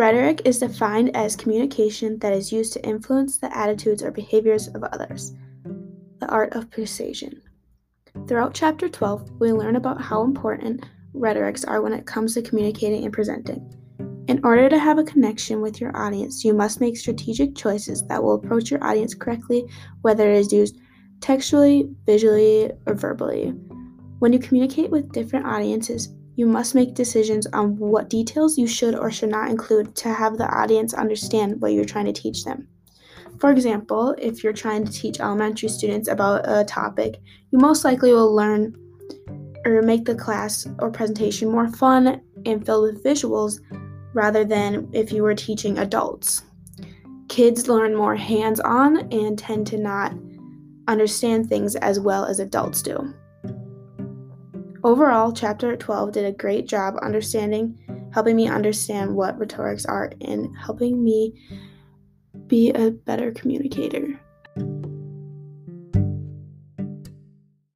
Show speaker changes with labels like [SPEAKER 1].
[SPEAKER 1] Rhetoric is defined as communication that is used to influence the attitudes or behaviors of others. The art of persuasion. Throughout chapter 12, we learn about how important rhetorics are when it comes to communicating and presenting. In order to have a connection with your audience, you must make strategic choices that will approach your audience correctly, whether it is used textually, visually, or verbally. When you communicate with different audiences, you must make decisions on what details you should or should not include to have the audience understand what you're trying to teach them. For example, if you're trying to teach elementary students about a topic, you most likely will learn or make the class or presentation more fun and filled with visuals rather than if you were teaching adults. Kids learn more hands on and tend to not understand things as well as adults do. Overall, chapter 12 did a great job understanding, helping me understand what rhetorics are and helping me be a better communicator.